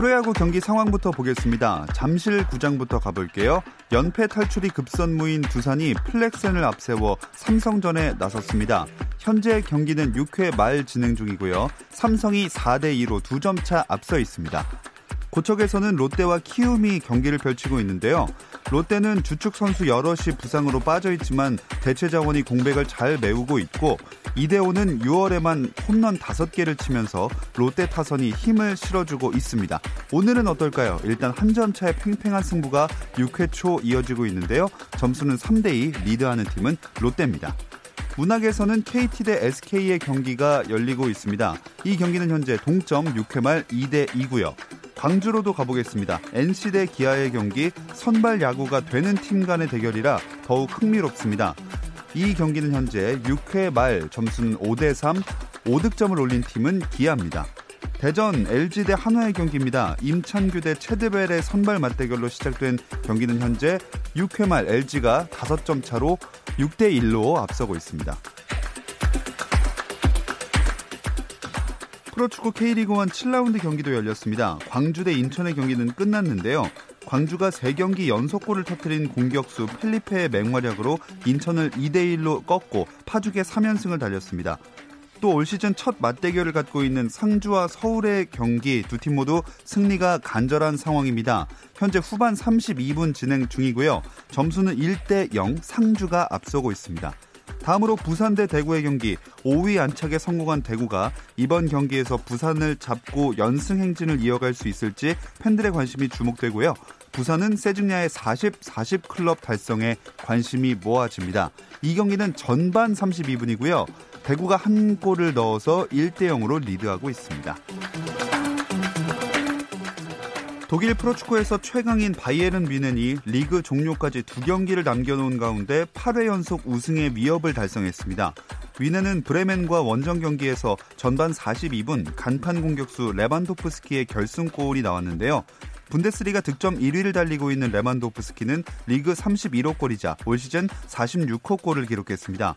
프로야구 경기 상황부터 보겠습니다. 잠실 구장부터 가볼게요. 연패 탈출이 급선무인 두산이 플렉센을 앞세워 삼성전에 나섰습니다. 현재 경기는 6회 말 진행 중이고요. 삼성이 4대 2로 2점 차 앞서 있습니다. 고척에서는 롯데와 키움이 경기를 펼치고 있는데요. 롯데는 주축 선수 여럿이 부상으로 빠져 있지만 대체 자원이 공백을 잘 메우고 있고 이대호는 6월에만 홈런 5개를 치면서 롯데 타선이 힘을 실어주고 있습니다. 오늘은 어떨까요? 일단 한 점 차의 팽팽한 승부가 6회 초 이어지고 있는데요. 점수는 3대2 리드하는 팀은 롯데입니다. 문학에서는 KT 대 SK의 경기가 열리고 있습니다. 이 경기는 현재 동점 6회 말 2대 2고요. 광주로도 가보겠습니다. NC 대 기아의 경기 선발 야구가 되는 팀 간의 대결이라 더욱 흥미롭습니다. 이 경기는 현재 6회 말 점수는 5대 3, 5득점을 올린 팀은 기아입니다. 대전 LG 대 한화의 경기입니다. 임찬규 대 체드벨의 선발 맞대결로 시작된 경기는 현재 6회 말 LG가 5점 차로 6대 1로 앞서고 있습니다. 프로축구 K리그 1 7라운드 경기도 열렸습니다. 광주 대 인천의 경기는 끝났는데요. 광주가 3경기 연속골을 터뜨린 공격수 펠리페의 맹활약으로 인천을 2대 1로 꺾고 파죽의 3연승을 달렸습니다. 또 올 시즌 첫 맞대결을 갖고 있는 상주와 서울의 경기 두 팀 모두 승리가 간절한 상황입니다. 현재 후반 32분 진행 중이고요. 점수는 1대 0 상주가 앞서고 있습니다. 다음으로 부산 대 대구의 경기 5위 안착에 성공한 대구가 이번 경기에서 부산을 잡고 연승 행진을 이어갈 수 있을지 팬들의 관심이 주목되고요. 부산은 세징야의 40, 40 클럽 달성에 관심이 모아집니다. 이 경기는 전반 32분이고요. 대구가 한 골을 넣어서 1대 0으로 리드하고 있습니다. 독일 프로축구에서 최강인 바이에른 뮌헨이 리그 종료까지 두 경기를 남겨놓은 가운데 8회 연속 우승의 위협을 달성했습니다. 뮌헨은 브레멘과 원정 경기에서 전반 42분 간판 공격수 레반도프스키의 결승골이 나왔는데요. 분데스리가 득점 1위를 달리고 있는 레반도프스키는 리그 31호 골이자 올 시즌 46호 골을 기록했습니다.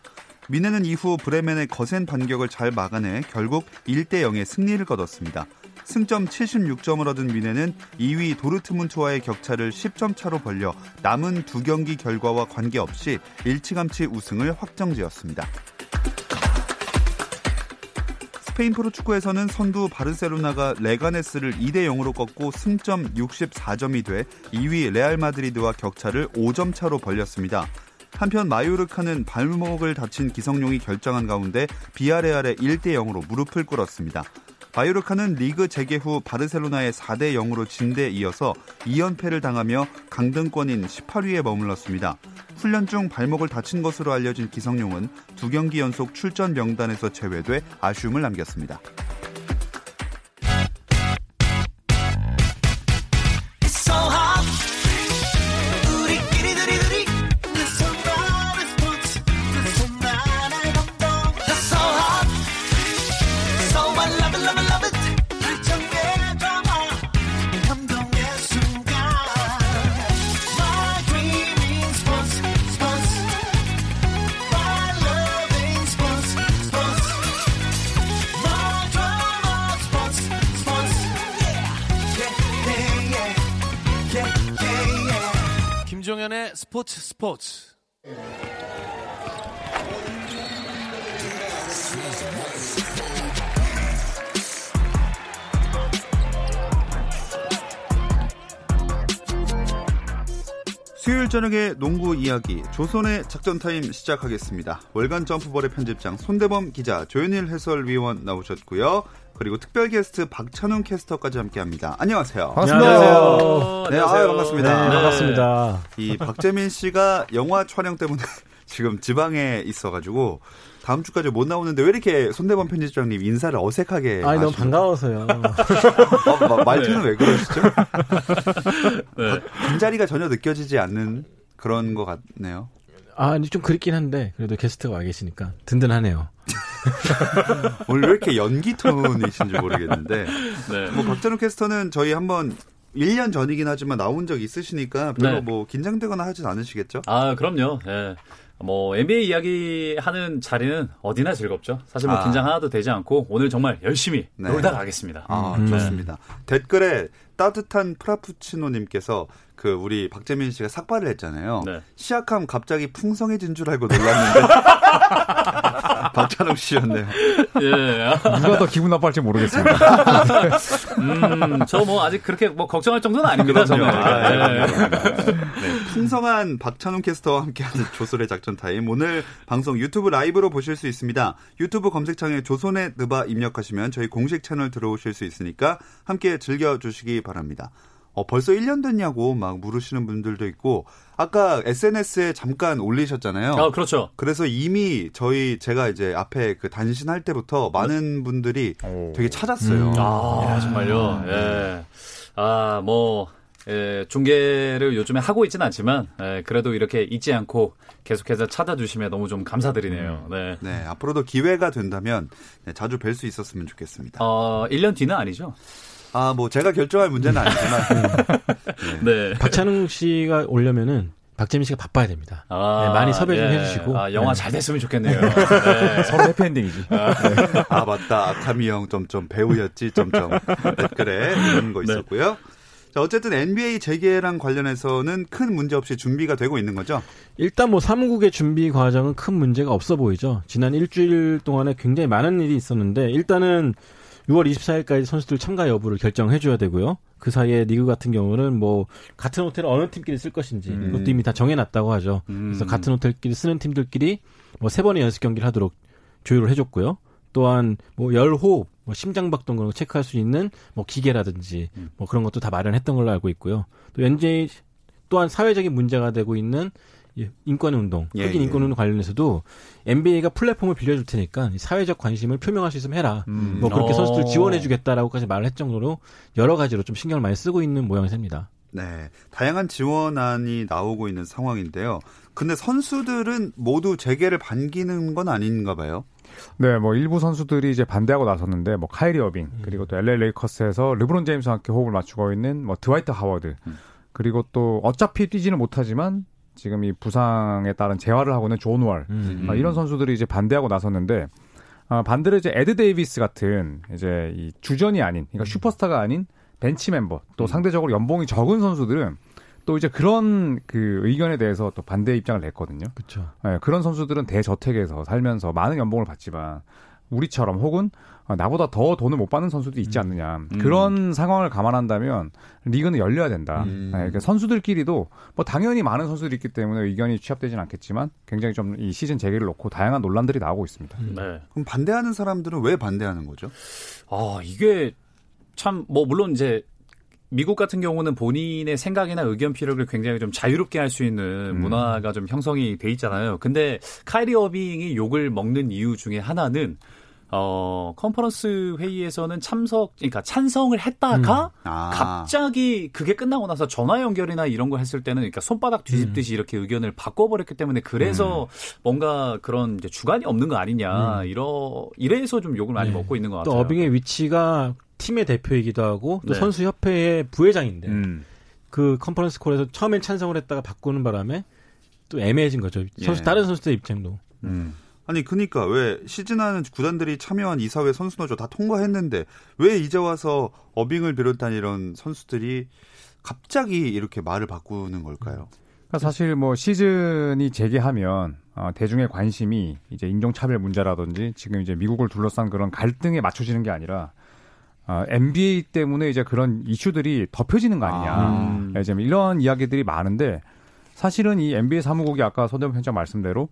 미네는 이후 브레멘의 거센 반격을 잘 막아내 결국 1대 0의 승리를 거뒀습니다. 승점 76점을 얻은 미네는 2위 도르트문트와의 격차를 10점 차로 벌려 남은 두 경기 결과와 관계없이 일찌감치 우승을 확정지었습니다. 스페인 프로축구에서는 선두 바르셀로나가 레가네스를 2대 0으로 꺾고 승점 64점이 돼 2위 레알 마드리드와 격차를 5점 차로 벌렸습니다. 한편 마요르카는 발목을 다친 기성용이 결정한 가운데 비아레알의 1대 0으로 무릎을 꿇었습니다. 바이오르카는 리그 재개 후 바르셀로나의 4대 0으로 진데 이어서 2연패를 당하며 강등권인 18위에 머물렀습니다. 훈련 중 발목을 다친 것으로 알려진 기성용은 두 경기 연속 출전 명단에서 제외돼 아쉬움을 남겼습니다. 스포츠 스포츠 수요일 저녁에 농구 이야기 조선의 작전 타임 시작하겠습니다. 월간 점프볼의 편집장 손대범 기자 조현일 해설위원 나오셨고요. 그리고 특별 게스트 박찬훈 캐스터까지 함께합니다. 안녕하세요. 반갑습니다. 안녕하세요. 네, 아유, 반갑습니다. 네, 반갑습니다. 이 박재민 씨가 영화 촬영 때문에 지금 지방에 있어가지고 다음 주까지 못 나오는데 왜 이렇게 손대범 편집장님 인사를 어색하게 아니 너무 반가워서요. 어, 말투는 네. 왜 그러시죠? 네. 빈자리가 전혀 느껴지지 않는 그런 것 같네요. 아, 좀 그립긴 한데 그래도 게스트가 와 계시니까 든든하네요. 오늘 왜 이렇게 연기 톤이신지 모르겠는데 네. 뭐 박찬욱 캐스터는 저희 한번 1년 전이긴 하지만 나온 적 있으시니까 별로 네. 뭐 긴장되거나 하진 않으시겠죠? 아, 그럼요. 예. 뭐 NBA 이야기 하는 자리는 어디나 즐겁죠. 사실 뭐 아. 긴장 하나도 되지 않고 오늘 정말 열심히 네. 놀다 가겠습니다. 아, 음. 좋습니다. 댓글에 따뜻한 프라푸치노님께서 그 우리 박재민 씨가 삭발을 했잖아요. 네. 시약함 갑자기 풍성해진 줄 알고 놀랐는데 박찬욱 씨였네요. 예. 누가 더 기분 나빠할지 모르겠습니다. 음, 저 뭐 아직 그렇게 뭐 걱정할 정도는 아닙니다. 저는. 아, 예. 네. 풍성한 박찬욱 캐스터와 함께하는 조선의 작전 타임. 오늘 방송 유튜브 라이브로 보실 수 있습니다. 유튜브 검색창에 조선의 느바 입력하시면 저희 공식 채널 들어오실 수 있으니까 함께 즐겨주시기 바랍니다. 어, 벌써 1년 됐냐고 막 물으시는 분들도 있고 아까 SNS에 잠깐 올리셨잖아요. 아, 그렇죠. 그래서 이미 저희 제가 이제 앞에 그 단신할 때부터 많은 분들이 오. 되게 찾았어요. 음. 아, 예, 정말요. 예. 아, 뭐 예, 중계를 요즘에 하고 있지는 않지만 예, 그래도 이렇게 잊지 않고 계속해서 찾아주시면 너무 좀 감사드리네요. 음. 네. 네, 앞으로도 기회가 된다면 네, 자주 뵐 수 있었으면 좋겠습니다. 어, 1년 뒤는 아니죠? 아, 뭐 제가 결정할 문제는 아니지만. 네. 네. 박찬웅 씨가 오려면은 박재민 씨가 바빠야 됩니다. 아, 네, 많이 섭외 좀 예. 해주시고. 아, 영화 네. 잘 됐으면 좋겠네요. 네. 서로 해피엔딩이지. 아, 네. 아 맞다. 아카미 형 점점 배우였지 점점 댓글에 이런 거 네. 있었고요. 자, 어쨌든 NBA 재개랑 관련해서는 큰 문제 없이 준비가 되고 있는 거죠? 일단 뭐 사무국의 준비 과정은 큰 문제가 없어 보이죠. 지난 일주일 동안에 굉장히 많은 일이 있었는데 일단은 6월 24일까지 선수들 참가 여부를 결정해줘야 되고요. 그 사이에 리그 같은 경우는 뭐 같은 호텔을 어느 팀끼리 쓸 것인지 음. 이것도 이미 다 정해놨다고 하죠. 음. 그래서 같은 호텔끼리 쓰는 팀들끼리 뭐 세 번의 연습 경기를 하도록 조율을 해줬고요. 또한 뭐 열호흡, 뭐 심장박동 그런 거 체크할 수 있는 뭐 기계라든지 음. 뭐 그런 것도 다 마련했던 걸로 알고 있고요. 또 이제 또한 사회적인 문제가 되고 있는 인권 운동, 예, 흑인 예. 인권 운동 관련해서도 NBA가 플랫폼을 빌려줄 테니까 사회적 관심을 표명할 수 있으면 해라. 음. 뭐 그렇게 어. 선수들 지원해주겠다라고까지 말을 했 정도로 여러 가지로 좀 신경을 많이 쓰고 있는 모양새입니다. 네, 다양한 지원안이 나오고 있는 상황인데요. 근데 선수들은 모두 재개를 반기는 건 아닌가 봐요. 네, 뭐 일부 선수들이 이제 반대하고 나섰는데 뭐 카이리 어빙 음. 그리고 또 LA 레이커스에서 르브론 제임스와 함께 호흡을 맞추고 있는 뭐 드와이트 하워드 음. 그리고 또 어차피 뛰지는 못하지만 지금 이 부상에 따른 재활을 하고 있는 존 월, 음. 아, 이런 선수들이 이제 반대하고 나섰는데 아, 반대로 이제 에드 데이비스 같은 이제 이 주전이 아닌, 그러니까 음. 슈퍼스타가 아닌 벤치 멤버, 또 음. 상대적으로 연봉이 적은 선수들은 또 이제 그런 그 의견에 대해서 또 반대 입장을 냈거든요. 그렇죠. 네, 그런 선수들은 대저택에서 살면서 많은 연봉을 받지만 우리처럼 혹은 아, 나보다 더 돈을 못 받는 선수도 있지 음. 않느냐 음. 그런 상황을 감안한다면 리그는 열려야 된다. 음. 네, 그러니까 선수들끼리도 뭐 당연히 많은 선수들이 있기 때문에 의견이 취합되지는 않겠지만 굉장히 좀 이 시즌 재개를 놓고 다양한 논란들이 나오고 있습니다. 음. 네. 그럼 반대하는 사람들은 왜 반대하는 거죠? 아 이게 참 뭐 물론 이제 미국 같은 경우는 본인의 생각이나 의견 피력을 굉장히 좀 자유롭게 할 수 있는 음. 문화가 좀 형성이 돼 있잖아요. 근데 카이리 어빙이 욕을 먹는 이유 중에 하나는 어, 컨퍼런스 회의에서는 참석, 그러니까 찬성을 했다가 음. 아. 갑자기 그게 끝나고 나서 전화 연결이나 이런 거 했을 때는 그러니까 손바닥 뒤집듯이 음. 이렇게 의견을 바꿔버렸기 때문에 그래서 음. 뭔가 그런 이제 주관이 없는 거 아니냐 음. 이러 이래서 좀 욕을 많이 네. 먹고 있는 것 같아요. 또 어빙의 위치가 팀의 대표이기도 하고 또 네. 선수 협회의 부회장인데 음. 그 컨퍼런스 콜에서 처음엔 찬성을 했다가 바꾸는 바람에 또 애매해진 거죠. 선수 예. 다른 선수들 입장도. 음. 아니 그니까 왜 시즌하는 구단들이 참여한 이사회 선수노조 다 통과했는데 왜 이제 와서 어빙을 비롯한 이런 선수들이 갑자기 이렇게 말을 바꾸는 걸까요? 그러니까 사실 뭐 시즌이 재개하면 어, 대중의 관심이 이제 인종차별 문제라든지 지금 이제 미국을 둘러싼 그런 갈등에 맞춰지는 게 아니라 어, NBA 때문에 이제 그런 이슈들이 덮여지는 거 아니냐. 아. 네, 지금 이런 이야기들이 많은데 사실은 이 NBA 사무국이 아까 손대문 편장 말씀대로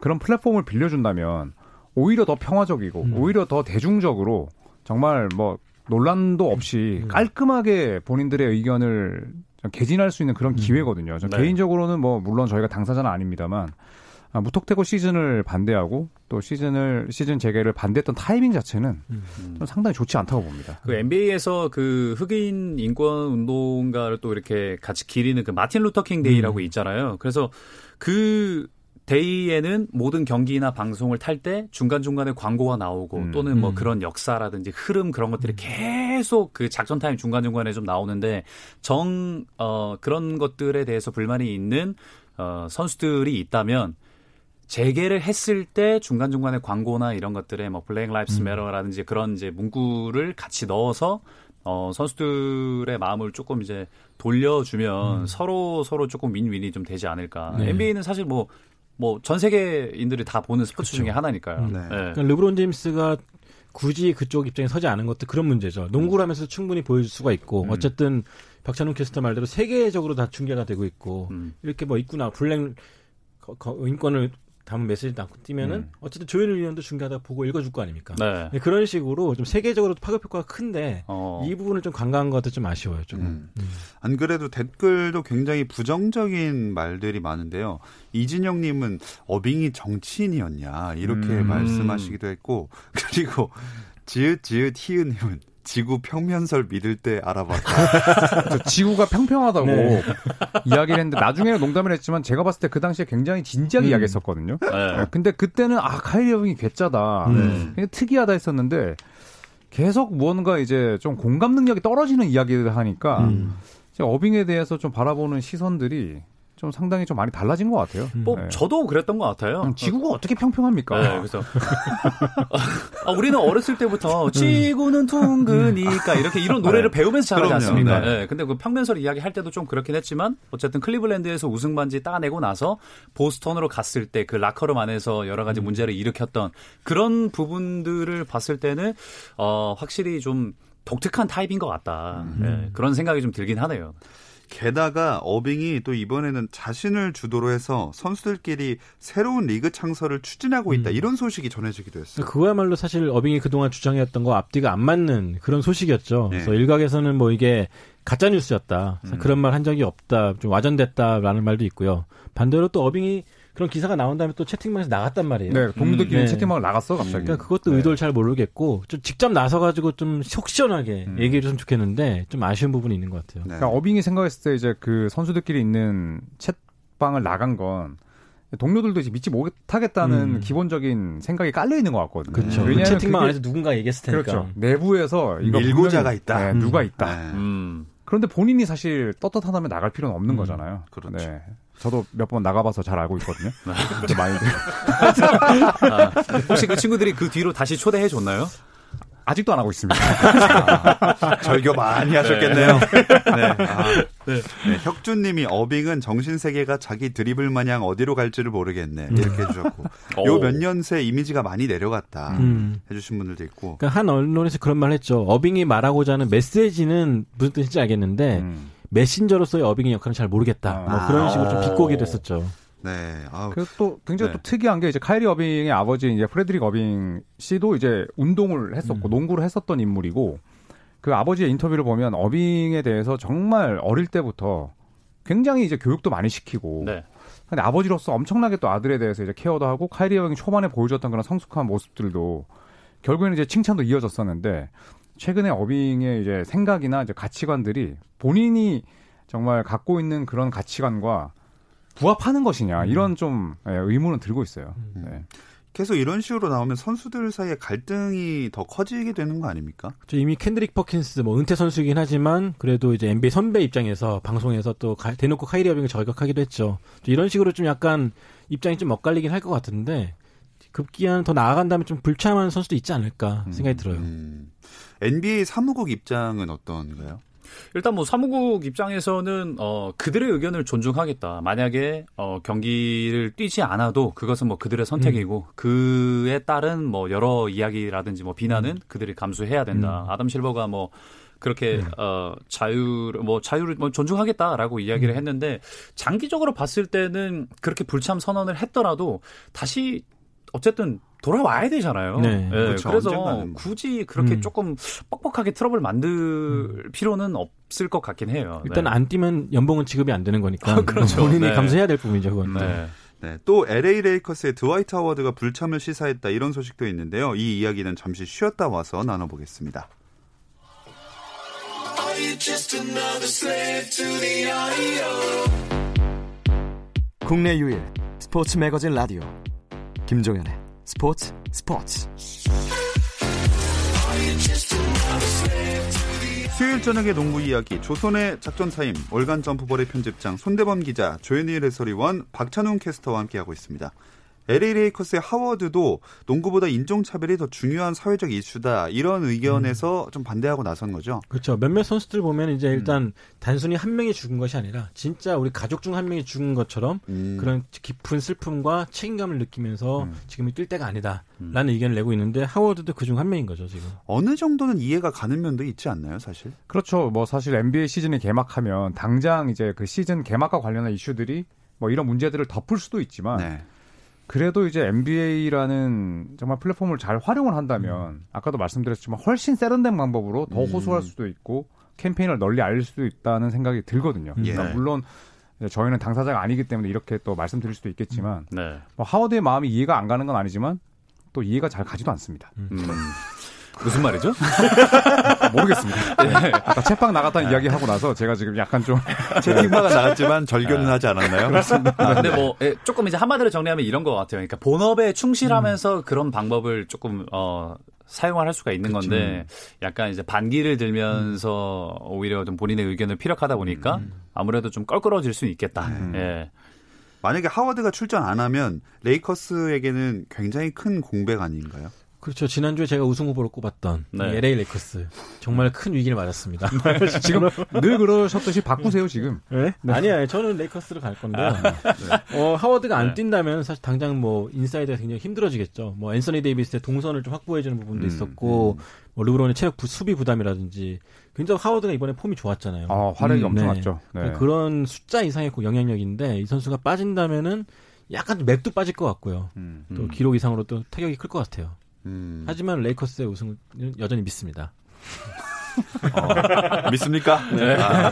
그런 플랫폼을 빌려준다면 오히려 더 평화적이고 음. 오히려 더 대중적으로 정말 뭐 논란도 없이 음. 깔끔하게 본인들의 의견을 개진할 수 있는 그런 음. 기회거든요. 저 네. 개인적으로는 뭐 물론 저희가 당사자는 아닙니다만 아, 무턱대고 시즌을 반대하고 또 시즌을 시즌 재개를 반대했던 타이밍 자체는 음. 좀 상당히 좋지 않다고 봅니다. 그 NBA에서 그 흑인 인권 운동가를 또 이렇게 같이 기리는 그 마틴 루터 킹 데이라고 있잖아요. 그래서 그 데이에는 모든 경기나 방송을 탈 때 중간중간에 광고가 나오고 음. 또는 뭐 음. 그런 역사라든지 흐름 그런 것들이 계속 그 작전 타임 중간중간에 좀 나오는데 정, 어, 그런 것들에 대해서 불만이 있는 어, 선수들이 있다면 재개를 했을 때 중간중간에 광고나 이런 것들에 뭐 Black Lives Matter라든지 그런 이제 문구를 같이 넣어서 어, 선수들의 마음을 조금 이제 돌려주면 서로 서로 조금 윈윈이 좀 되지 않을까. 네. NBA는 사실 뭐 뭐 전 세계인들이 다 보는 스포츠 중에 하나니까요. 네. 네. 그러니까 르브론 제임스가 굳이 그쪽 입장에 서지 않은 것도 그런 문제죠. 농구를 하면서 충분히 보여줄 수가 있고 음. 어쨌든 박찬웅 캐스터 말대로 세계적으로 다 중계가 되고 있고 음. 이렇게 뭐 있구나 블랙 인권을 담은 메시지도 않고 뛰면은 음. 어쨌든 조현일 위원도 중계하다 보고 읽어줄 거 아닙니까? 네. 네, 그런 식으로 좀 세계적으로 파급 효과가 큰데 어. 이 부분을 좀 간과한 것도 좀 아쉬워요. 좀. 음. 안 그래도 댓글도 굉장히 부정적인 말들이 많은데요. 이진영님은 어빙이 정치인이었냐 이렇게 음. 말씀하시기도 했고 그리고 지읒 지읒 희은님은 지구 평면설 믿을 때 알아봤다. 저 지구가 평평하다고 네. 이야기를 했는데 나중에 농담을 했지만 제가 봤을 때 그 당시에 굉장히 진지하게 음. 이야기했었거든요. 네. 네, 근데 그때는 아 카이리 어빙이 괴짜다, 음. 굉장히 특이하다 했었는데 계속 무언가 이제 좀 공감 능력이 떨어지는 이야기를 하니까 음. 어빙에 대해서 좀 바라보는 시선들이 좀 상당히 좀 많이 달라진 것 같아요. 뭐 네. 저도 그랬던 것 같아요. 음, 지구가 어떻게 평평합니까? 네, 그래서 아, 우리는 어렸을 때부터 지구는 둥그니까 이렇게 이런 노래를 배우면서 자라지. 않습니까? 네. 네, 근데 그 평면설 이야기 할 때도 좀 그렇긴 했지만 어쨌든 클리블랜드에서 우승 반지 따내고 나서 보스턴으로 갔을 때 그 라커룸 안에서 여러 가지 문제를 일으켰던 그런 부분들을 봤을 때는 어 확실히 좀 독특한 타입인 것 같다. 네, 그런 생각이 좀 들긴 하네요. 게다가 어빙이 또 이번에는 자신을 주도로 해서 선수들끼리 새로운 리그 창설을 추진하고 있다 음. 이런 소식이 전해지기도 했어요. 그거야말로 사실 어빙이 그동안 주장해왔던 거 앞뒤가 안 맞는 그런 소식이었죠. 네. 그래서 일각에서는 뭐 이게 가짜 뉴스였다. 음. 그런 말 한 적이 없다. 좀 와전됐다라는 말도 있고요. 반대로 또 어빙이 그런 기사가 나온 다음에 또 채팅방에서 나갔단 말이에요. 네, 동료들끼리 음, 네. 채팅방을 나갔어 갑자기. 그러니까 그것도 네. 의도를 잘 모르겠고 좀 직접 나서가지고 좀 속 시원하게 음. 얘기해줬으면 좋겠는데 좀 아쉬운 부분이 있는 것 같아요. 네. 그러니까 어빙이 생각했을 때 이제 그 선수들끼리 있는 챗방을 나간 건 동료들도 이제 믿지 못하겠다는 음. 기본적인 생각이 깔려 있는 것 같거든요. 그렇죠. 왜냐하면 채팅방 그게- 안에서 누군가 얘기했을 테니까. 그렇죠. 내부에서 이거 밀고자가 분명히- 있다. 네, 음. 누가 있다. 네. 음. 그런데 본인이 사실 떳떳하다면 나갈 필요는 없는 음. 거잖아요. 그렇죠. 네. 저도 몇 번 나가봐서 잘 알고 있거든요. 그 마인드. 아, 혹시 그 친구들이 그 뒤로 다시 초대해 줬나요? 아직도 안 하고 있습니다. 절교 많이 하셨겠네요. 네. 아, 네, 혁준님이 어빙은 정신 세계가 자기 드리블 마냥 어디로 갈지를 모르겠네 이렇게 해주셨고 요 몇 년 새 이미지가 많이 내려갔다 음. 해주신 분들도 있고 그러니까 한 언론에서 그런 말 했죠. 어빙이 말하고자 하는 메시지는 무슨 뜻인지 알겠는데 음. 메신저로서의 어빙의 역할은 잘 모르겠다. 아. 뭐 그런 식으로 좀 아. 비꼬기도 했었죠. 네. 아, 그래서 또 굉장히 네. 또 특이한 게 이제 카이리 어빙의 아버지 이제 프레드릭 어빙 씨도 이제 운동을 했었고 음. 농구를 했었던 인물이고 그 아버지의 인터뷰를 보면 어빙에 대해서 정말 어릴 때부터 굉장히 이제 교육도 많이 시키고 네. 근데 아버지로서 엄청나게 또 아들에 대해서 이제 케어도 하고 카이리 어빙이 초반에 보여줬던 그런 성숙한 모습들도 결국에는 이제 칭찬도 이어졌었는데 최근에 어빙의 이제 생각이나 이제 가치관들이 본인이 정말 갖고 있는 그런 가치관과 부합하는 것이냐 이런 좀 예, 의문은 들고 있어요. 네. 계속 이런 식으로 나오면 선수들 사이에 갈등이 더 커지게 되는 거 아닙니까? 저 이미 켄드릭 퍼킨스 뭐 은퇴 선수이긴 하지만 그래도 이제 NBA 선배 입장에서 방송에서 또 가- 대놓고 카이리 어빙을 저격하기도 했죠. 또 이런 식으로 좀 약간 입장이 좀 엇갈리긴 할 것 같은데 급기야는 더 나아간다면 좀 불참하는 선수도 있지 않을까 생각이 들어요. 음. NBA 사무국 입장은 어떤가요? 일단 뭐 사무국 입장에서는 어 그들의 의견을 존중하겠다. 만약에 어 경기를 뛰지 않아도 그것은 뭐 그들의 선택이고 그에 따른 뭐 여러 이야기라든지 뭐 비난은 그들이 감수해야 된다. 아담 실버가 뭐 그렇게 어 자유 뭐 자유를 뭐 존중하겠다라고 이야기를 했는데 장기적으로 봤을 때는 그렇게 불참 선언을 했더라도 다시 어쨌든 돌아와야 되잖아요. 네. 예, 그렇죠. 그래서 언젠가는. 굳이 그렇게 음. 조금 뻑뻑하게 트러블 만들 필요는 없을 것 같긴 해요. 일단 네. 안 뛰면 연봉은 지급이 안 되는 거니까 그렇죠. 본인이 네. 감수해야 될 부분이죠. 그건. 네. 네, 또 LA 레이커스의 드와이트 하워드가 불참을 시사했다 이런 소식도 있는데요. 이 이야기는 잠시 쉬었다 와서 나눠보겠습니다. 국내 유일 스포츠 매거진 라디오 김종현의 스포츠 스포츠 수요일 저녁의 농구 이야기 조선의 작전타임 월간 점프볼의 편집장 손대범 기자 조현일 해설위원 박찬웅 캐스터와 함께하고 있습니다. LA 레이커스의 하워드도 농구보다 인종차별이 더 중요한 사회적 이슈다 이런 의견에서 음. 좀 반대하고 나선 거죠. 그렇죠. 몇몇 선수들 보면 이제 일단 음. 단순히 한 명이 죽은 것이 아니라 진짜 우리 가족 중 한 명이 죽은 것처럼 음. 그런 깊은 슬픔과 책임감을 느끼면서 음. 지금이 뛸 때가 아니다라는 음. 의견을 내고 있는데 하워드도 그중 한 명인 거죠 지금. 어느 정도는 이해가 가는 면도 있지 않나요, 사실? 그렇죠. 뭐 사실 NBA 시즌이 개막하면 당장 이제 그 시즌 개막과 관련한 이슈들이 뭐 이런 문제들을 덮을 수도 있지만. 네. 그래도 이제 NBA라는 정말 플랫폼을 잘 활용을 한다면 음. 아까도 말씀드렸지만 훨씬 세련된 방법으로 더 음. 호소할 수도 있고 캠페인을 널리 알릴 수도 있다는 생각이 들거든요. 예. 그러니까 물론 저희는 당사자가 아니기 때문에 이렇게 또 말씀드릴 수도 있겠지만 음. 네. 뭐 하워드의 마음이 이해가 안 가는 건 아니지만 또 이해가 잘 가지도 않습니다. 음. 무슨 말이죠? 모르겠습니다. 네. 아까 채빵 나갔다는 네. 이야기 하고 나서 제가 지금 약간 좀 채팅방은 나갔지만 절교는 하지 않았나요? 그렇습니다. 아, 근데 뭐 예, 조금 이제 한마디로 정리하면 이런 것 같아요. 그러니까 본업에 충실하면서 음. 그런 방법을 조금 어 사용을 할 수가 있는 그쵸. 건데 약간 이제 반기를 들면서 음. 오히려 좀 본인의 의견을 피력하다 보니까 음. 아무래도 좀 껄끄러워질 수 있겠다. 음. 예. 만약에 하워드가 출전 안 하면 레이커스에게는 굉장히 큰 공백 아닌가요? 그렇죠. 지난주에 제가 우승 후보로 꼽았던 네. LA 레이커스 정말 큰 위기를 맞았습니다. 지금 늘 그러셨듯이 바꾸세요 지금. 네? 네. 아니야, 저는 레이커스를 갈 건데. 아, 네. 어, 하워드가 안 네. 뛴다면 사실 당장 뭐 인사이드가 굉장히 힘들어지겠죠. 뭐 앤서니 데이비스의 동선을 좀 확보해주는 부분도 음, 있었고, 음. 뭐 르브론의 체력 부, 수비 부담이라든지 굉장히 하워드가 이번에 폼이 좋았잖아요. 아, 활약이 음, 엄청 났죠. 네. 그런 숫자 이상의 영향력인데 이 선수가 빠진다면은 약간 맵도 빠질 것 같고요. 음, 또 기록 이상으로 또 타격이 클 것 같아요. 음. 하지만 레이커스의 우승은 여전히 믿습니다. 어, 믿습니까? 네. 아.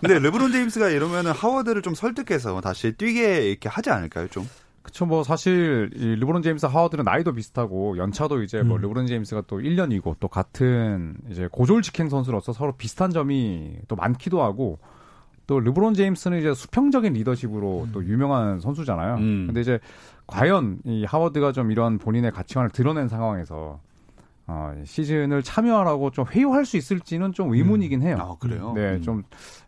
근데 르브론 제임스가 이러면 하워드를 좀 설득해서 다시 뛰게 이렇게 하지 않을까요, 좀? 그쵸, 뭐, 사실, 이 르브론 제임스 하워드는 나이도 비슷하고, 연차도 이제 뭐, 음. 르브론 제임스가 또 1년이고, 또 같은 이제 고졸 직행 선수로서 서로 비슷한 점이 또 많기도 하고, 또 르브론 제임스는 이제 수평적인 리더십으로 음. 또 유명한 선수잖아요. 음. 근데 이제 과연 이 하워드가 좀 이런 본인의 가치관을 드러낸 상황에서 어, 시즌을 참여하라고 좀 회유할 수 있을지는 좀 의문이긴 해요. 아, 그래요? 네, 음. 좀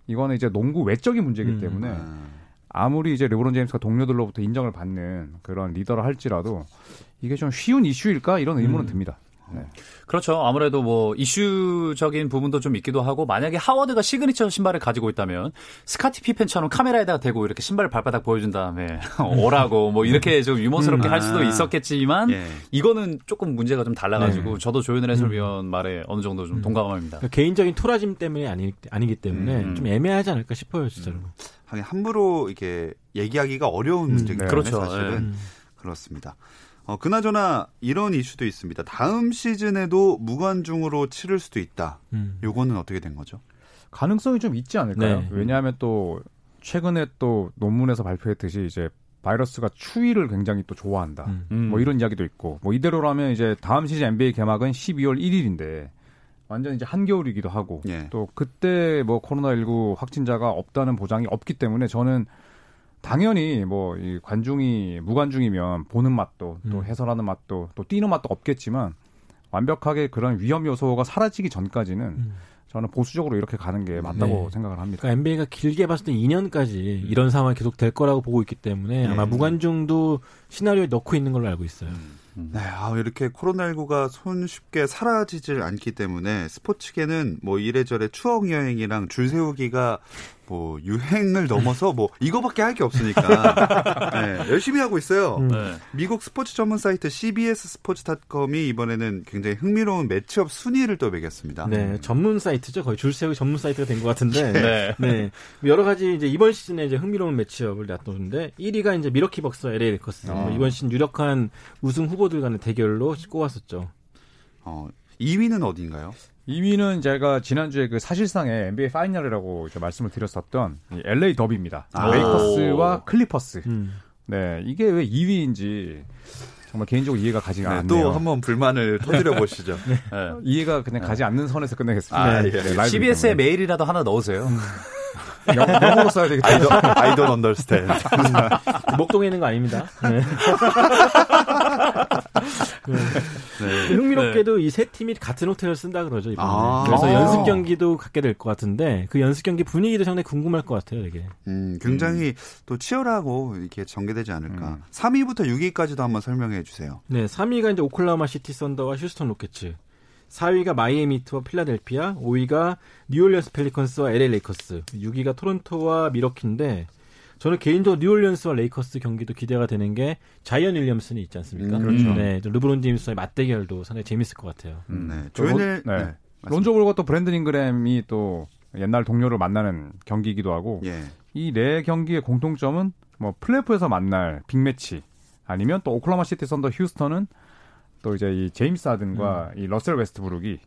이거는 이제 농구 외적인 문제이기 음. 때문에 음. 아무리 이제 르브론 제임스가 동료들로부터 인정을 받는 그런 리더라 할지라도 이게 좀 쉬운 이슈일까 이런 의문은 음. 듭니다. 네. 그렇죠. 아무래도 뭐 이슈적인 부분도 좀 있기도 하고 만약에 하워드가 시그니처 신발을 가지고 있다면 스카티 피펜처럼 카메라에다가 대고 이렇게 신발을 발바닥 보여준 다음에 오라고 뭐 이렇게 좀 유머스럽게 음, 할 수도 아. 있었겠지만 예. 이거는 조금 문제가 좀 달라가지고 네. 저도 조현일 해설위원 음. 말에 어느 정도 좀 음. 동감합니다. 그러니까 개인적인 토라짐 때문에 아니, 아니기 때문에 음. 좀 애매하지 않을까 싶어요, 진짜로. 음. 함부로 이렇게 얘기하기가 어려운 문제기 때문에 그렇죠. 사실은 네. 그렇습니다. 어, 그나저나 이런 이슈도 있습니다. 다음 시즌에도 무관중으로 치를 수도 있다. 음. 요거는 어떻게 된 거죠? 가능성이 좀 있지 않을까요? 네. 왜냐하면 또 최근에 또 논문에서 발표했듯이 이제 바이러스가 추위를 굉장히 또 좋아한다. 음. 뭐 이런 이야기도 있고 뭐 이대로라면 이제 다음 시즌 NBA 개막은 12월 1일인데 완전 이제 한겨울이기도 하고 예. 또 그때 뭐 코로나19 확진자가 없다는 보장이 없기 때문에 저는 당연히 뭐 이 관중이 무관중이면 보는 맛도 또 음. 해설하는 맛도 또 뛰는 맛도 없겠지만 완벽하게 그런 위험 요소가 사라지기 전까지는 음. 저는 보수적으로 이렇게 가는 게 맞다고 네. 생각을 합니다. 그러니까 NBA가 길게 봤을 때 2년까지 음. 이런 상황이 계속 될 거라고 보고 있기 때문에 네. 아마 무관중도 시나리오에 넣고 있는 걸로 알고 있어요. 음. 음. 네, 아, 이렇게 코로나19가 손쉽게 사라지질 않기 때문에 스포츠계는 뭐 이래저래 추억 여행이랑 줄 세우기가 뭐 유행을 넘어서 뭐 이거밖에 할 게 없으니까 네, 열심히 하고 있어요. 음. 네. 미국 스포츠 전문 사이트 CBS 스포츠닷컴이 이번에는 굉장히 흥미로운 매치업 순위를 또 매겼습니다. 네, 전문 사이트죠. 거의 줄 세우기 전문 사이트가 된 것 같은데. 네. 네. 여러 가지 이제 이번 시즌에 이제 흥미로운 매치업을 놔뒀는데 1위가 이제 밀워키 벅스 LA 레이커스. 어. 이번 시즌 유력한 우승 후보 들 간의 대결로 꼽았었죠. 어, 2위는 어딘가요? 2위는 제가 지난주에 그 사실상의 NBA 파이널이라고 말씀을 드렸었던 LA 더비입니다. 아. 레이커스와 클리퍼스. 음. 네, 이게 왜 2위인지 정말 개인적으로 이해가 가지가 네, 않네요. 또 한번 불만을 터뜨려 보시죠. 네. 이해가 그냥 가지 않는 선에서 끝내겠습니다. 아, 네, 예. 네, CBS에 때문에. 메일이라도 하나 넣으세요. 영, 영어로 써야 되겠다. I don't, I don't understand. 목동에 있는 거 아닙니다. 네. 네. 흥미롭게도 이세 팀이 같은 호텔을 쓴다 그러죠 이번에. 아. 그래서 아. 연습 경기도 갖게 될 것 같은데 그 연습 경기 분위기도 상당히 궁금할 것 같아요 되게. 음, 굉장히 또 치열하고 이렇게 전개되지 않을까. 음. 3위부터 6위까지도 한번 설명해 주세요. 네, 3위가 이제 오클라호마 시티 썬더와 휴스턴 로켓츠. 4위가 마이애미 히트와 필라델피아, 5위가 뉴올리언스 펠리컨스와 LA 레이커스, 6위가 토론토와 밀워키인데 저는 개인적으로 뉴올리언스와 레이커스 경기도 기대가 되는 게 자이언 윌리엄슨이 있지 않습니까? 음, 그렇죠. 네, 르브론 제임스와의 맞대결도 상당히 재밌을 것 같아요. 음. 네. 또 조현일 론- 네. 네. 론조 볼과 또 브랜든 잉그램이 또 옛날 동료를 만나는 경기이기도 하고 예. 이 네 경기의 공통점은 뭐 플레이오프에서 만날 big match 아니면 또 오클라호마 시티 썬더 휴스턴은 또 이제 이 제임스 하든과 이 러셀 웨스트브룩이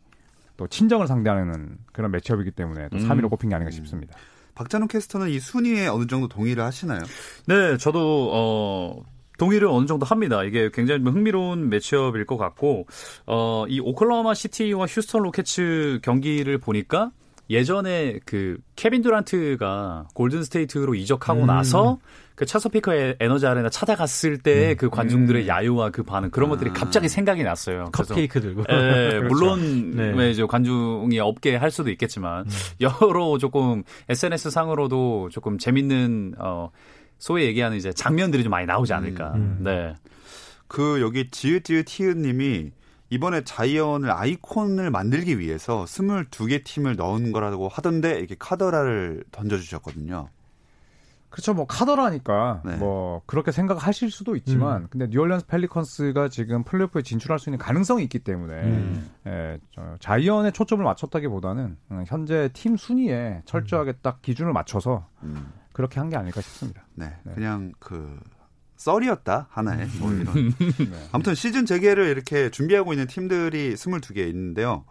또 친정을 상대하는 그런 matchup이기 때문에 또 음. 3위로 꼽힌 게 아닌가 싶습니다. 박찬호 캐스터는 이 순위에 어느 정도 동의를 하시나요? 네, 저도 어 동의를 어느 정도 합니다. 이게 굉장히 흥미로운 matchup일 것 같고 어 이 오클라호마 시티와 휴스턴 로켓츠 경기를 보니까 예전에 그 케빈 듀란트가 골든 스테이트로 이적하고 음. 나서 그 체서피크 에너지 아레나 찾아갔을 때 그 관중들의 야유와 그 반응 그런 것들이 아. 갑자기 생각이 났어요. 컵케이크 들고. 예, 그렇죠. 물론 네. 왜 이제 관중이 없게 할 수도 있겠지만 여러 조금 SNS 상으로도 조금 재밌는 어 소위 얘기하는 이제 장면들이 좀 많이 나오지 않을까. 음. 네. 그 여기 지읒지읒 티읒 님이 이번에 자이언을 아이콘을 만들기 위해서 22개 팀을 넣은 거라고 하던데 이렇게 카더라를 던져주셨거든요. 그렇죠. 뭐 카더라니까 네. 뭐 그렇게 생각하실 수도 있지만 근데 뉴올리언스 펠리컨스가 지금 플레이오프에 진출할 수 있는 가능성이 있기 때문에 음. 예, 저, 자이언에 초점을 맞췄다기보다는 음, 현재 팀 순위에 철저하게 딱 기준을 맞춰서 음, 그렇게 한 게 아닐까 싶습니다. 네, 네. 그냥 그 썰이었다 하나의 뭐 음. 이런. 네. 아무튼 시즌 재개를 이렇게 준비하고 있는 팀들이 22개 있는데요.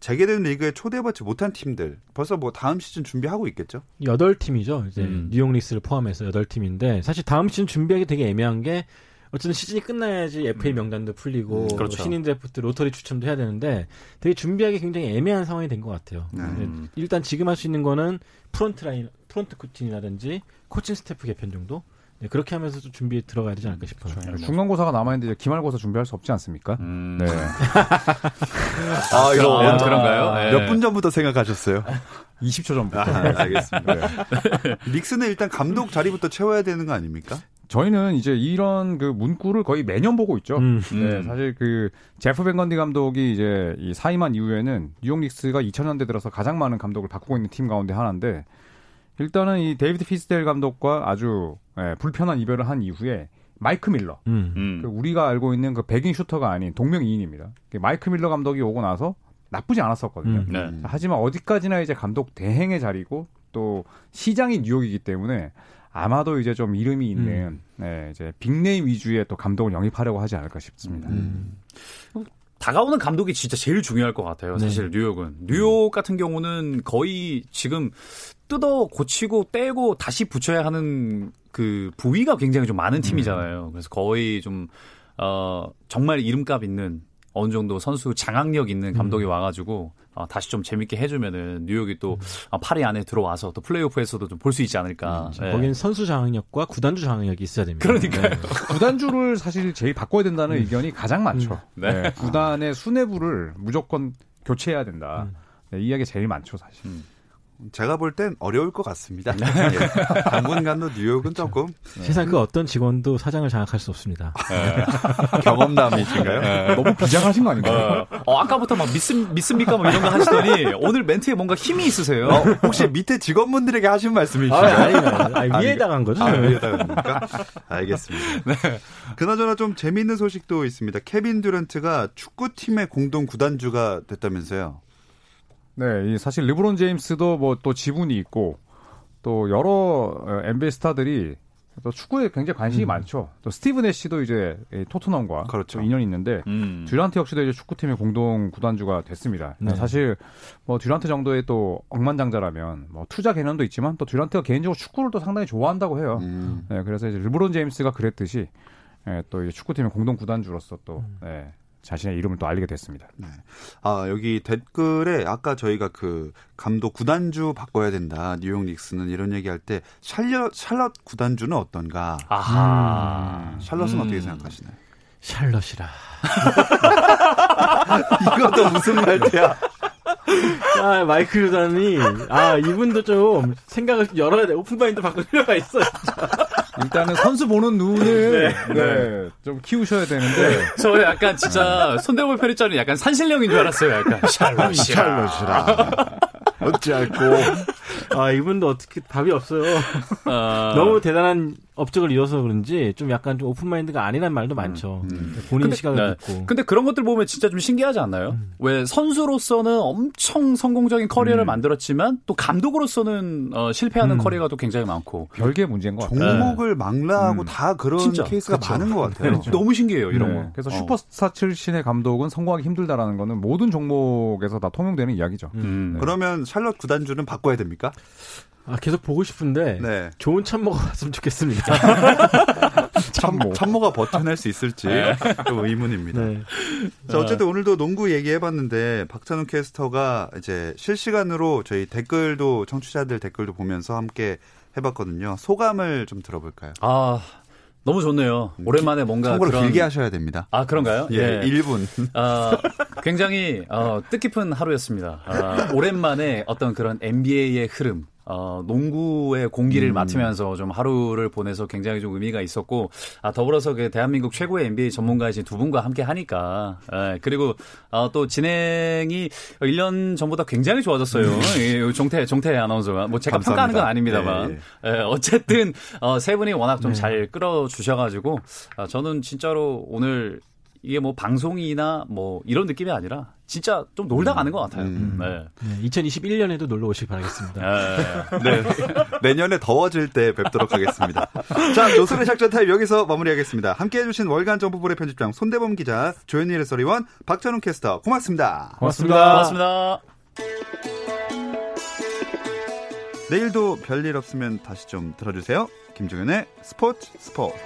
재개된 리그에 초대받지 못한 팀들 벌써 뭐 다음 시즌 준비하고 있겠죠? 여덟 팀이죠. 이제 음. 뉴욕 닉스를 포함해서 여덟 팀인데 사실 다음 시즌 준비하기 되게 애매한 게 어쨌든 시즌이 끝나야지 FA 명단도 풀리고 음, 그렇죠. 신인 드래프트 로터리 추첨도 해야 되는데 되게 준비하기 굉장히 애매한 상황이 된 것 같아요. 네. 네, 음. 일단 지금 할 수 있는 거는 front line, front 코팅이라든지 코칭 스태프 개편 정도 네, 그렇게 하면서 좀 준비에 들어가야 되지 않을까 싶어요. 중간고사가 남아있는데 이제 기말고사 준비할 수 없지 않습니까? 음. 네. 아, 이거 아, 그런가요? 네. 몇분 전부터 생각하셨어요? 20초 전부터. 아, 알겠습니다. 네. 닉스는 일단 감독 자리부터 채워야 되는 거 아닙니까? 저희는 이제 이런 그 문구를 거의 매년 보고 있죠. 음. 네, 음. 사실 그 제프 밴 건디 감독이 이제 이 사임한 이후에는 뉴욕 닉스가 2000년대 들어서 가장 많은 감독을 바꾸고 있는 팀 가운데 하나인데 일단은 이 데이비드 피스델 감독과 아주 예, 불편한 이별을 한 이후에 마이크 밀러 음. 음. 그 우리가 알고 있는 그 백인 슈터가 아닌 동명이인입니다. 그 마이크 밀러 감독이 오고 나서 나쁘지 않았었거든요. 음. 네. 하지만 어디까지나 이제 감독 대행의 자리고 또 시장이 뉴욕이기 때문에 아마도 이제 좀 이름이 있는 네, 이제 big name 위주의 또 감독을 영입하려고 하지 않을까 싶습니다. 음. 다가오는 감독이 진짜 제일 중요할 것 같아요. 사실 뉴욕은 뉴욕 같은 경우는 거의 지금 뜯어 고치고 떼고 다시 붙여야 하는 그 부위가 굉장히 좀 많은 팀이잖아요. 그래서 거의 좀 어, 정말 이름값 있는 어느 정도 선수 장악력 있는 감독이 와가지고 어, 다시 좀 재밌게 해주면은 뉴욕이 또 어, 8위 안에 들어와서 또 플레이오프에서도 좀 볼 수 있지 않을까. 네. 거긴 선수 장악력과 구단주 장악력이 있어야 됩니다. 그러니까요. 네. 구단주를 사실 제일 바꿔야 된다는 의견이 가장 많죠. 네. 네, 구단의 수뇌부를 무조건 교체해야 된다. 네, 이 이야기 제일 많죠, 사실. 제가 볼 땐 어려울 것 같습니다. 예. 당분간도 뉴욕은 조금 세상 그 어떤 직원도 사장을 장악할 수 없습니다. 경험담이신가요? 너무 비장하신 거 아닌가요? 어, 어, 아까부터 막 믿습, 믿습니까? 뭐 이런 거 하시더니 오늘 멘트에 뭔가 힘이 있으세요. 어, 혹시 밑에 직원분들에게 하신 아, 말씀이신가요? 아니, 아니, 아니, 위에다가 한 거죠. 아, 위에다가 알겠습니다. 그나저나 좀 재미있는 소식도 있습니다. 케빈 듀란트가 축구팀의 공동 구단주가 됐다면서요. 네, 이 사실 르브론 제임스도 뭐 또 지분이 있고 또 여러 어, NBA 스타들이 또 축구에 굉장히 관심이 음. 많죠. 또 스티븐 애쉬도 이제 이 토트넘과 그렇죠. 또 인연이 있는데 음. 듀란트 역시도 이제 축구팀의 공동 구단주가 됐습니다. 네. 사실 뭐 듀란트 정도의 또 억만장자라면 뭐 투자 개념도 있지만 또 듀란트가 개인적으로 축구를 또 상당히 좋아한다고 해요. 음. 네, 그래서 이제 르브론 제임스가 그랬듯이 예, 또 이제 축구팀의 공동 구단주로서 또 예, 자신의 이름을 또 알리게 됐습니다. 아, 여기 댓글에 아까 저희가 그 감독 구단주 바꿔야 된다. 뉴욕 닉스는 이런 얘기할 때 샬럿, 샬럿 구단주는 어떤가? 아하. 샬럿은 음. 어떻게 생각하시나요? 샬럿이라. 이것도 무슨 말이야? 아, 마이클 조단이, 아, 이분도 좀 생각을 열어야 돼. 오픈마인드 바꿀 필요가 있어요. 일단은 선수 보는 눈을 네, 좀 키우셔야 되는데 저 약간 진짜 손대볼 편입자는 약간 산신령인 줄 알았어요. 약간 샬롯이라. 샬럿이라. 어찌할꼬. 아, 이분도 어떻게 답이 없어요. 어, 너무 대단한 업적을 이어서 그런지 좀 약간 좀 오픈마인드가 아니란 말도 많죠. 본인 근데- 시각을 네. 듣고. 근데 그런 것들 보면 진짜 좀 신기하지 않나요? 왜 선수로서는 엄청 성공적인 커리어를 만들었지만 또 감독으로서는 어, 실패하는 음. 커리어가 또 굉장히 많고 별개 문제인 것 같아요. 종목을 망라하고 음. 다 그런 진짜. 케이스가 그쵸. 많은 것 같아요. 너무 신기해요 이런 네, 거. 그래서 어. 슈퍼스타 출신의 감독은 성공하기 힘들다라는 거는 모든 종목에서 다 통용되는 이야기죠. 음. 그러면 샬럿 구단주는 바꿔야 됩니까? 아, 계속 보고 싶은데. 네. 좋은 참모가 왔으면 좋겠습니다. 참모. 참모가 버텨낼 수 있을지 좀 의문입니다. 네. 자, 어쨌든 오늘도 농구 얘기해봤는데 박찬욱 캐스터가 이제 실시간으로 저희 댓글도 청취자들 댓글도 보면서 함께 해봤거든요. 소감을 좀 들어볼까요? 아 너무 좋네요. 오랜만에 뭔가 참고로 그런 길게 하셔야 됩니다. 아 그런가요? 예, 1분. 어, 굉장히 어, 뜻깊은 하루였습니다. 어, 오랜만에 어떤 그런 NBA의 흐름, 어, 농구의 공기를 맡으면서 좀 하루를 보내서 굉장히 좀 의미가 있었고, 아, 더불어서 그 대한민국 최고의 NBA 전문가이신 두 분과 함께 하니까, 예, 그리고 어, 또 진행이 1년 전보다 굉장히 좋아졌어요. 이 종태, 종태 아나운서가. 뭐 제가 감사합니다. 평가하는 건 아닙니다만. 예, 예, 어쨌든 어, 세 분이 워낙 좀 잘 끌어주셔가지고 아, 저는 진짜로 오늘 이게 뭐 방송이나 뭐 이런 느낌이 아니라 진짜 좀 놀다 가는 것 같아요. 음. 네. 네, 2021년에도 놀러 오시기 바라겠습니다. 예. 네. 내년에 더워질 때 뵙도록 하겠습니다. 자, 조선의 작전 타임 여기서 마무리하겠습니다. 함께 해주신 월간 정보볼의 편집장 손대범 기자, 조현일 해설위원, 박찬웅 캐스터, 고맙습니다. 고맙습니다. 고맙습니다. 내일도 별일 없으면 다시 좀 들어주세요. 김종현의 스포츠 스포츠.